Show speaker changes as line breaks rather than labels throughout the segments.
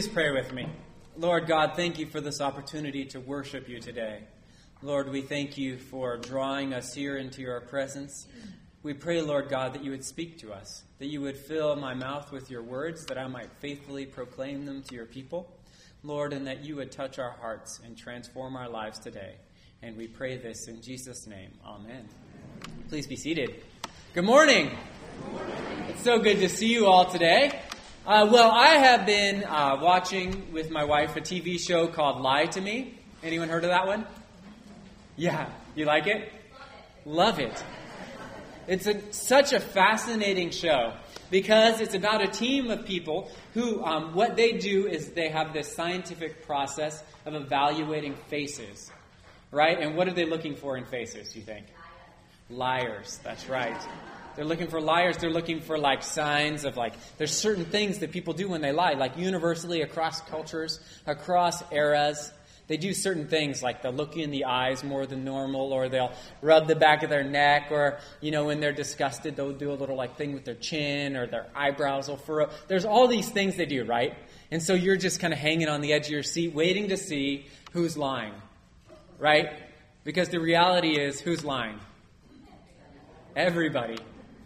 Please pray with me. Lord God, thank you for this opportunity to worship you today. Lord, we thank you for drawing us here into your presence. We pray, Lord God, that you would speak to us, that you would fill my mouth with your words, that I might faithfully proclaim them to your people. Lord, and that you would touch our hearts and transform our lives today. And we pray this in Jesus' name. Amen. Please be seated. Good morning. Good morning. It's so good to see you all today. Uh, well, I have been uh, watching with my wife a TV show called Lie to Me. Anyone heard of that one? Yeah. You like it? Love it. It's a, such a fascinating show because it's about a team of people who, um, what they do is they have this scientific process of evaluating faces, right? And what are they looking for in faces, you think? Liars. That's right. They're looking for liars. They're looking for like signs of like, there's certain things that people do when they lie, like universally across cultures, across eras. They do certain things like they'll look you in the eyes more than normal, or they'll rub the back of their neck, or, you know, when they're disgusted, they'll do a little like thing with their chin, or their eyebrows will furrow. There's all these things they do, right? And so you're just kind of hanging on the edge of your seat, waiting to see who's lying, right? Because the reality is, who's lying? Everybody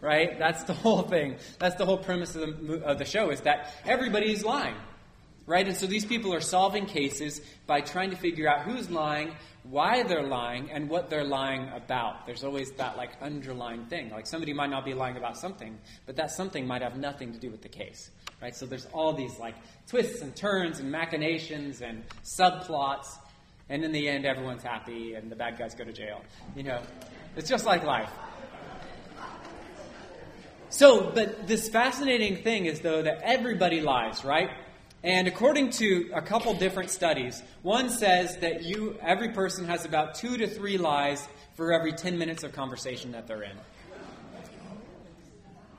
right? That's the whole thing. That's the whole premise of the, of the show is that everybody's lying, right? And so these people are solving cases by trying to figure out who's lying, why they're lying, and what they're lying about. There's always that like underlying thing. Like somebody might not be lying about something, but that something might have nothing to do with the case, right? So there's all these like twists and turns and machinations and subplots. And in the end, everyone's happy and the bad guys go to jail. You know, it's just like life. So, but this fascinating thing is, though, that everybody lies, right? And according to a couple different studies, one says that you, every person has about two to three lies for every 10 minutes of conversation that they're in.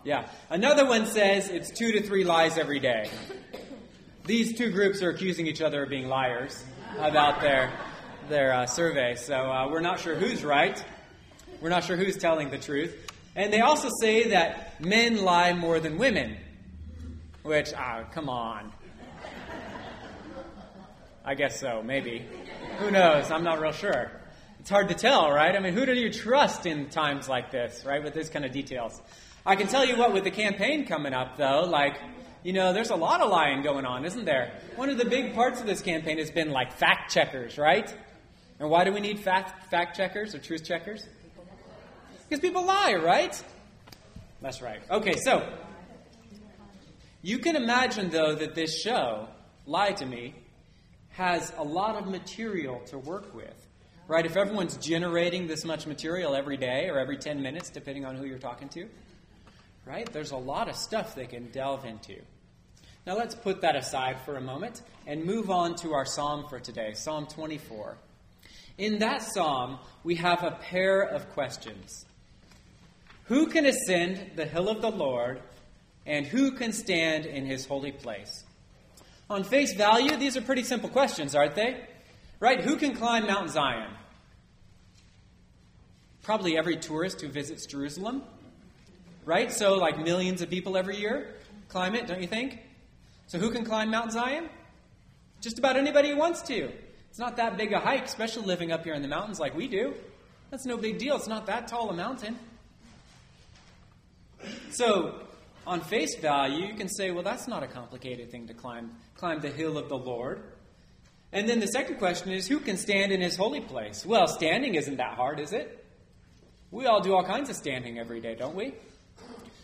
Yeah. Another one says it's two to three lies every day. These two groups are accusing each other of being liars about their, their uh, survey. So uh, we're not sure who's right. We're not sure who's telling the truth. And they also say that men lie more than women, which, ah, oh, come on. I guess so, maybe. Who knows? I'm not real sure. It's hard to tell, right? I mean, who do you trust in times like this, right, with this kind of details? I can tell you what, with the campaign coming up, though, like, you know, there's a lot of lying going on, isn't there? One of the big parts of this campaign has been like fact checkers, right? And why do we need fact, fact checkers or truth checkers? Because people lie, right? That's right. Okay, so you can imagine, though, that this show, Lie to Me, has a lot of material to work with. Right? If everyone's generating this much material every day or every 10 minutes, depending on who you're talking to, right? There's a lot of stuff they can delve into. Now let's put that aside for a moment and move on to our psalm for today, Psalm 24. In that psalm, we have a pair of questions. Who can ascend the hill of the Lord, and who can stand in his holy place? On face value, these are pretty simple questions, aren't they? Right? Who can climb Mount Zion? Probably every tourist who visits Jerusalem. Right? So, like millions of people every year climb it, don't you think? So, who can climb Mount Zion? Just about anybody who wants to. It's not that big a hike, especially living up here in the mountains like we do. That's no big deal. It's not that tall a mountain. So, on face value, you can say, well, that's not a complicated thing to climb, climb the hill of the Lord. And then the second question is, who can stand in his holy place? Well, standing isn't that hard, is it? We all do all kinds of standing every day, don't we?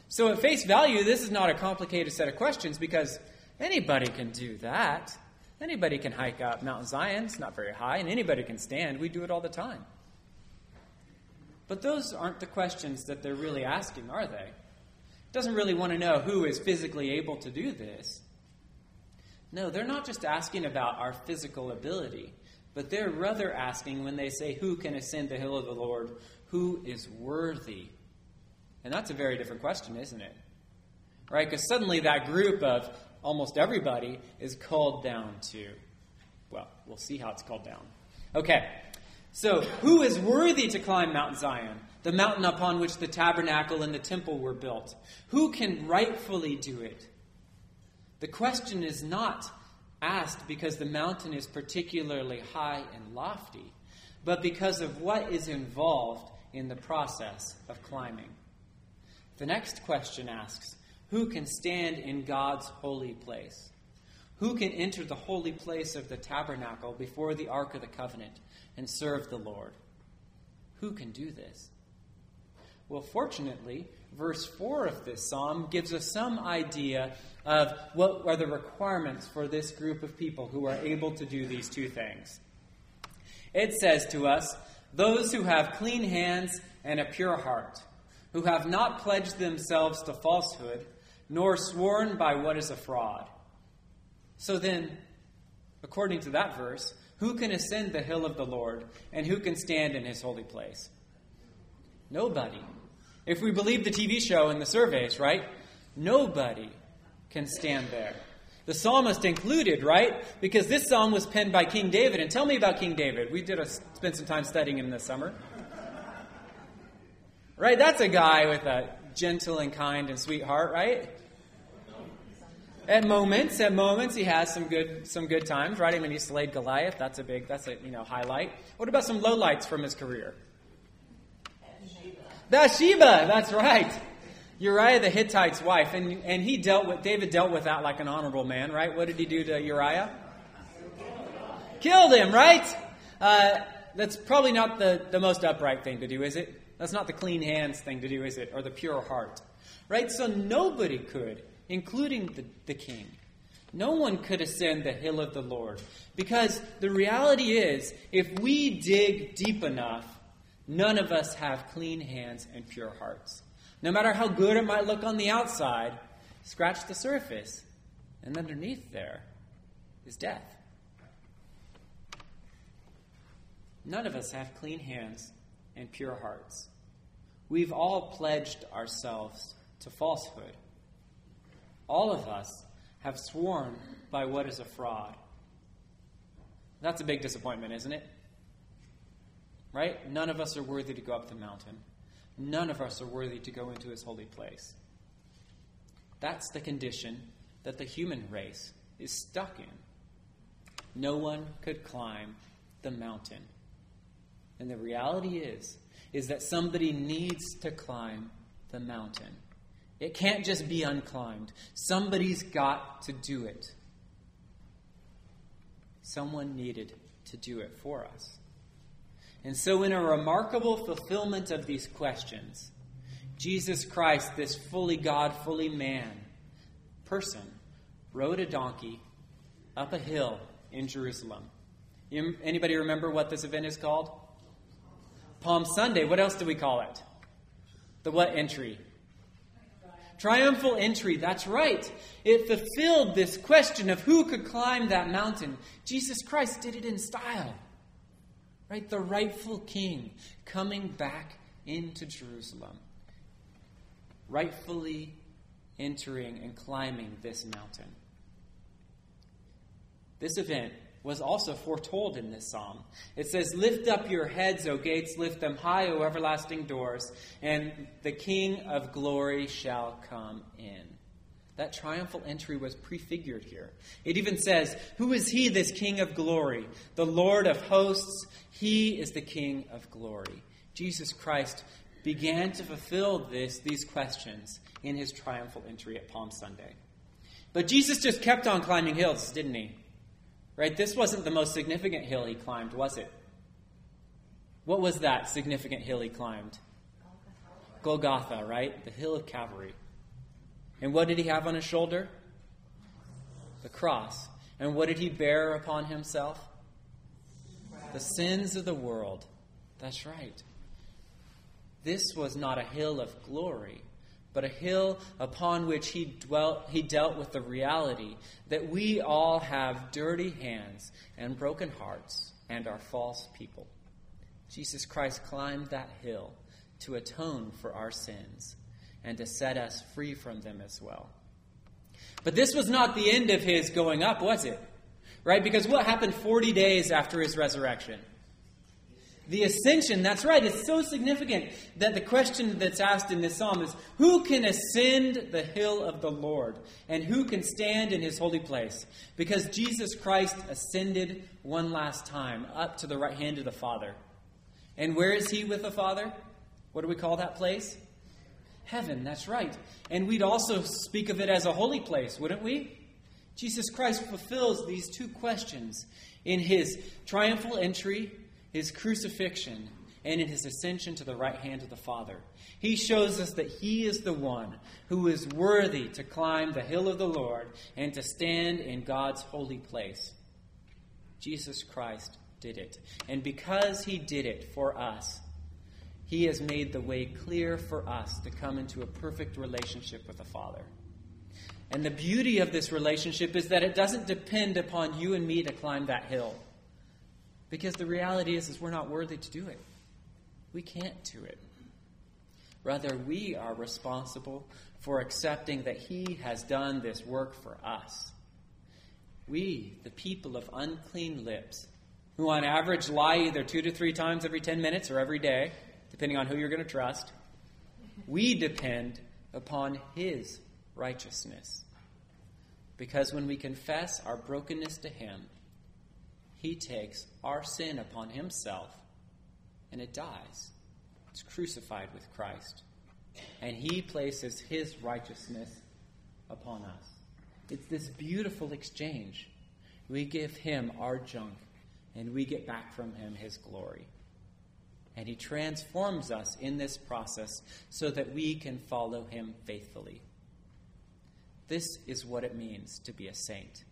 So, at face value, this is not a complicated set of questions because anybody can do that. Anybody can hike up Mount Zion. It's not very high, and anybody can stand. We do it all the time. But those aren't the questions that they're really asking, are they? Doesn't really want to know who is physically able to do this. No, they're not just asking about our physical ability, but they're rather asking when they say, Who can ascend the hill of the Lord? Who is worthy? And that's a very different question, isn't it? Right? Because suddenly that group of almost everybody is called down to, well, we'll see how it's called down. Okay, so who is worthy to climb Mount Zion? The mountain upon which the tabernacle and the temple were built. Who can rightfully do it? The question is not asked because the mountain is particularly high and lofty, but because of what is involved in the process of climbing. The next question asks Who can stand in God's holy place? Who can enter the holy place of the tabernacle before the Ark of the Covenant and serve the Lord? Who can do this? Well, fortunately, verse 4 of this psalm gives us some idea of what are the requirements for this group of people who are able to do these two things. It says to us, Those who have clean hands and a pure heart, who have not pledged themselves to falsehood, nor sworn by what is a fraud. So then, according to that verse, who can ascend the hill of the Lord, and who can stand in his holy place? Nobody. If we believe the TV show and the surveys, right? Nobody can stand there. The psalmist included, right? Because this psalm was penned by King David. And tell me about King David. We did a, spend some time studying him this summer. Right? That's a guy with a gentle and kind and sweet heart, right? At moments, at moments, he has some good, some good times, right? I mean, he slayed Goliath. That's a big, that's a you know highlight. What about some lowlights from his career? Bathsheba, that's right. Uriah the Hittite's wife, and, and he dealt with David dealt with that like an honorable man, right? What did he do to Uriah? Killed him, right? Uh, that's probably not the, the most upright thing to do, is it? That's not the clean hands thing to do, is it? Or the pure heart. Right? So nobody could, including the, the king. No one could ascend the hill of the Lord. Because the reality is, if we dig deep enough, None of us have clean hands and pure hearts. No matter how good it might look on the outside, scratch the surface, and underneath there is death. None of us have clean hands and pure hearts. We've all pledged ourselves to falsehood. All of us have sworn by what is a fraud. That's a big disappointment, isn't it? Right? None of us are worthy to go up the mountain. None of us are worthy to go into his holy place. That's the condition that the human race is stuck in. No one could climb the mountain. And the reality is is that somebody needs to climb the mountain. It can't just be unclimbed. Somebody's got to do it. Someone needed to do it for us. And so, in a remarkable fulfillment of these questions, Jesus Christ, this fully God, fully man person, rode a donkey up a hill in Jerusalem. Anybody remember what this event is called? Palm Sunday. What else do we call it? The what entry? Triumphal entry, that's right. It fulfilled this question of who could climb that mountain. Jesus Christ did it in style right? The rightful king coming back into Jerusalem, rightfully entering and climbing this mountain. This event was also foretold in this psalm. It says, Lift up your heads, O gates, lift them high, O everlasting doors, and the King of glory shall come in. That triumphal entry was prefigured here. It even says, Who is he, this King of glory? The Lord of hosts. He is the King of glory. Jesus Christ began to fulfill this, these questions in his triumphal entry at Palm Sunday. But Jesus just kept on climbing hills, didn't he? Right? This wasn't the most significant hill he climbed, was it? What was that significant hill he climbed? Golgotha, right? The hill of Calvary. And what did he have on his shoulder? The cross. And what did he bear upon himself? The sins of the world. That's right. This was not a hill of glory, but a hill upon which he dwelt he dealt with the reality that we all have dirty hands and broken hearts and are false people. Jesus Christ climbed that hill to atone for our sins and to set us free from them as well. But this was not the end of his going up, was it? Right? Because what happened 40 days after his resurrection? The ascension, that's right, it's so significant that the question that's asked in this psalm is who can ascend the hill of the Lord and who can stand in his holy place? Because Jesus Christ ascended one last time up to the right hand of the Father. And where is he with the Father? What do we call that place? Heaven, that's right. And we'd also speak of it as a holy place, wouldn't we? Jesus Christ fulfills these two questions in his triumphal entry, his crucifixion, and in his ascension to the right hand of the Father. He shows us that he is the one who is worthy to climb the hill of the Lord and to stand in God's holy place. Jesus Christ did it. And because he did it for us, he has made the way clear for us to come into a perfect relationship with the Father. And the beauty of this relationship is that it doesn't depend upon you and me to climb that hill. Because the reality is, is we're not worthy to do it. We can't do it. Rather, we are responsible for accepting that He has done this work for us. We, the people of unclean lips, who on average lie either two to three times every 10 minutes or every day, depending on who you're going to trust, we depend upon His righteousness. Because when we confess our brokenness to Him, He takes our sin upon Himself and it dies. It's crucified with Christ. And He places His righteousness upon us. It's this beautiful exchange. We give Him our junk, and we get back from Him His glory. And He transforms us in this process so that we can follow Him faithfully. This is what it means to be a saint.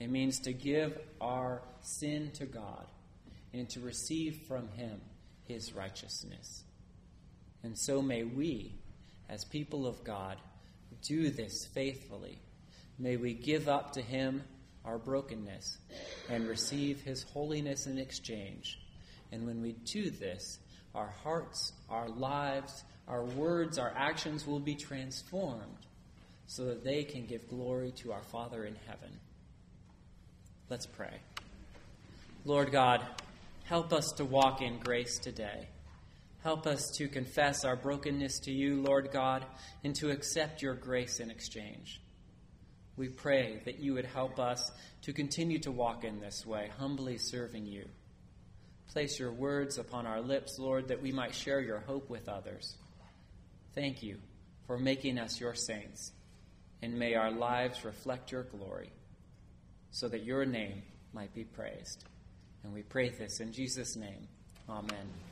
It means to give our sin to God and to receive from Him His righteousness. And so may we, as people of God, do this faithfully. May we give up to Him our brokenness and receive His holiness in exchange. And when we do this, our hearts, our lives, our words, our actions will be transformed so that they can give glory to our Father in heaven. Let's pray. Lord God, help us to walk in grace today. Help us to confess our brokenness to you, Lord God, and to accept your grace in exchange. We pray that you would help us to continue to walk in this way, humbly serving you. Place your words upon our lips, Lord, that we might share your hope with others. Thank you for making us your saints and may our lives reflect your glory, so that your name might be praised. And we pray this in Jesus' name. Amen.